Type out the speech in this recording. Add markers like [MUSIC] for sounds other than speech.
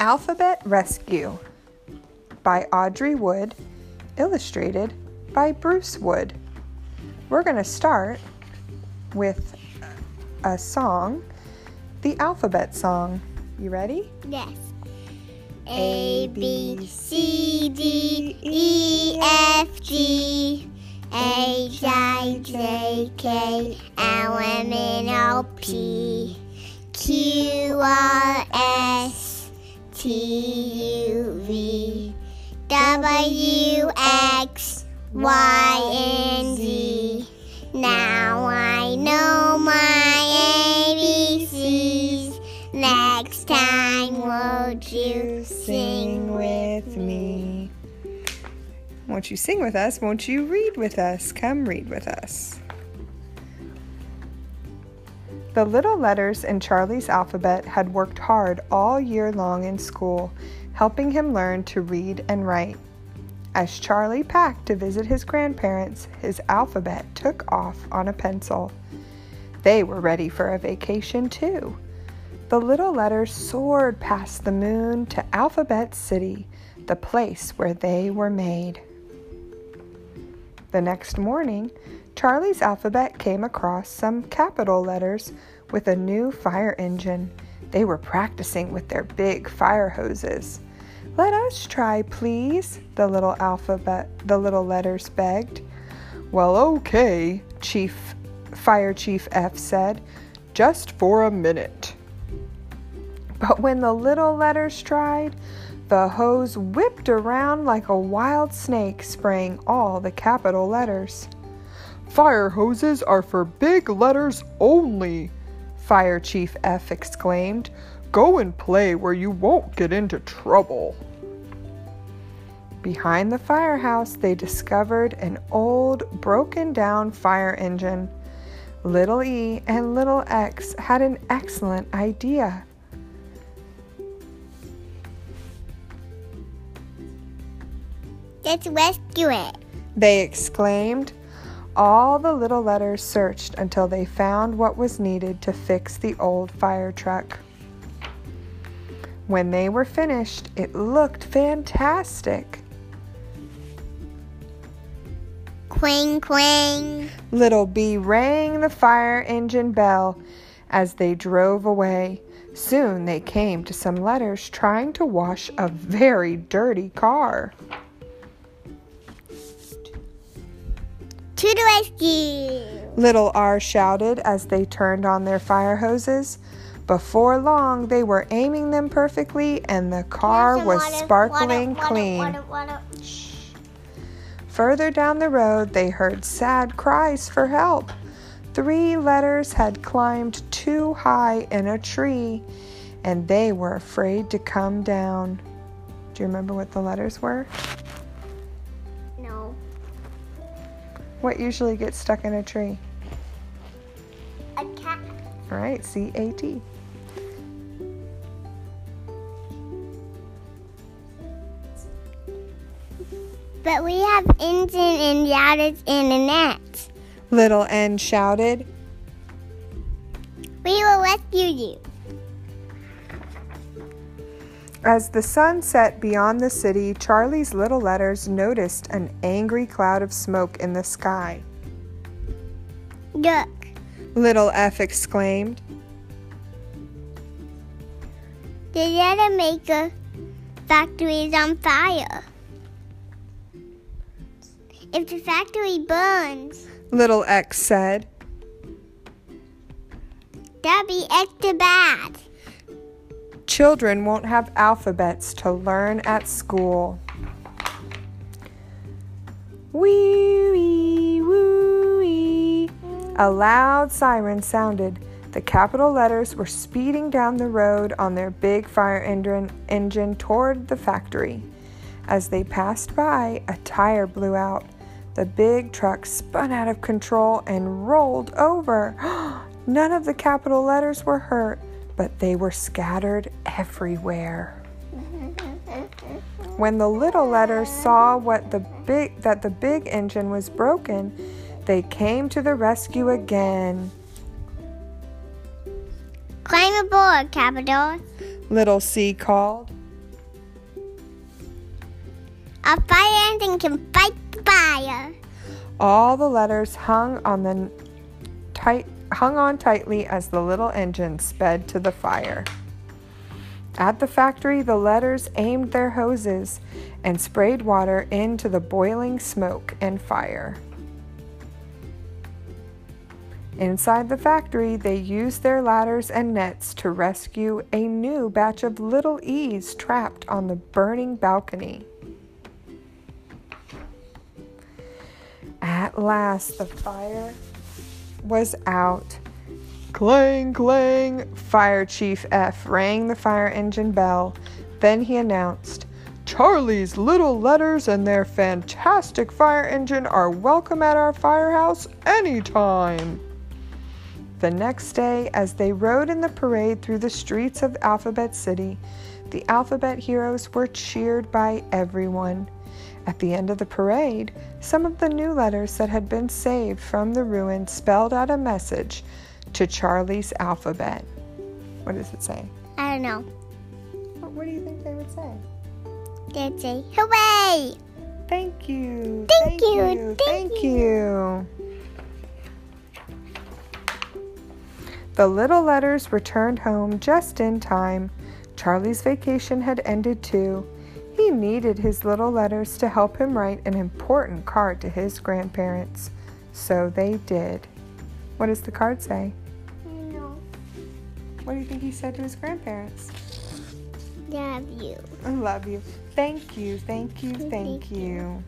Alphabet Rescue by Audrey Wood, illustrated by Bruce Wood. We're going to start with a song, the alphabet song. You ready? Yes. A B C D E F G H I J K L M N O P Q R S T U V W X Y and Z. Now I know my ABCs. Next time, won't you sing with me? Won't you sing with us? Won't you read with us? Come read with us. The little letters in Charlie's alphabet had worked hard all year long in school, helping him learn to read and write. As Charlie packed to visit his grandparents, his alphabet took off on a pencil. They were ready for a vacation too. The little letters soared past the moon to Alphabet City, the place where they were made. The next morning, Charlie's alphabet came across some capital letters with a new fire engine. They were practicing with their big fire hoses. Let us try, please, the little alphabet, the little letters begged. Well, okay, Chief Fire Chief F said, just for a minute. But when the little letters tried, the hose whipped around like a wild snake, spraying all the capital letters. Fire hoses are for big letters only, Fire Chief F exclaimed. Go and play where you won't get into trouble. Behind the firehouse, they discovered an old, broken down fire engine. Little E and Little X had an excellent idea. Let's rescue it. They exclaimed. All the little letters searched until they found what was needed to fix the old fire truck. When they were finished, it looked fantastic. Quang, quang. Little B rang the fire engine bell as they drove away. Soon they came to some letters trying to wash a very dirty car. To the rescue. Little R shouted as they turned on their fire hoses. Before long, they were aiming them perfectly, and the car Water, was sparkling water, clean. water. Further down the road, they heard sad cries for help. Three letters had climbed too high in a tree, and they were afraid to come down. Do you remember what the letters were? What usually gets stuck in a tree? A cat. All right, C A T. But we have engine and routers and a net. Little N shouted. We will rescue you. As the sun set beyond the city, Charlie's little letters noticed an angry cloud of smoke in the sky. Look. Little F exclaimed. The letter maker factory is on fire. If the factory burns, Little X said. that'd be extra bad. Children won't have alphabets to learn at school. Wee woo. A loud siren sounded. The capital letters were speeding down the road on their big fire engine toward the factory. As they passed by, a tire blew out. The big truck spun out of control and rolled over. [GASPS] None of the capital letters were hurt, but they were scattered everywhere. When the little letters saw what the big that the big engine was broken, they came to the rescue again. Climb aboard, Capital. Little C called. A fire engine can fight fire. All the letters hung on the tight hung on tightly as the little engine sped to the fire. At the factory, the letters aimed their hoses and sprayed water into the boiling smoke and fire. Inside the factory, they used their ladders and nets to rescue a new batch of little E's trapped on the burning balcony. At last, the fire was out. Clang, clang! Fire Chief F rang the fire engine bell. Then he announced, Charlie's little letters and their fantastic fire engine are welcome at our firehouse anytime. The next day, as they rode in the parade through the streets of Alphabet City, the Alphabet heroes were cheered by everyone. At the end of the parade, some of the new letters that had been saved from the ruin spelled out a message to Charlie's alphabet. What does it say? I don't know. What do you think they would say? They'd say, hooray! Thank you. Thank you, Thank, thank you. The little letters returned home just in time. Charlie's vacation had ended too. He needed his little letters to help him write an important card to his grandparents. So they did. What does the card say? No. What do you think he said to his grandparents? Love you. I love you. Thank you, thank you, Thank thank you. you.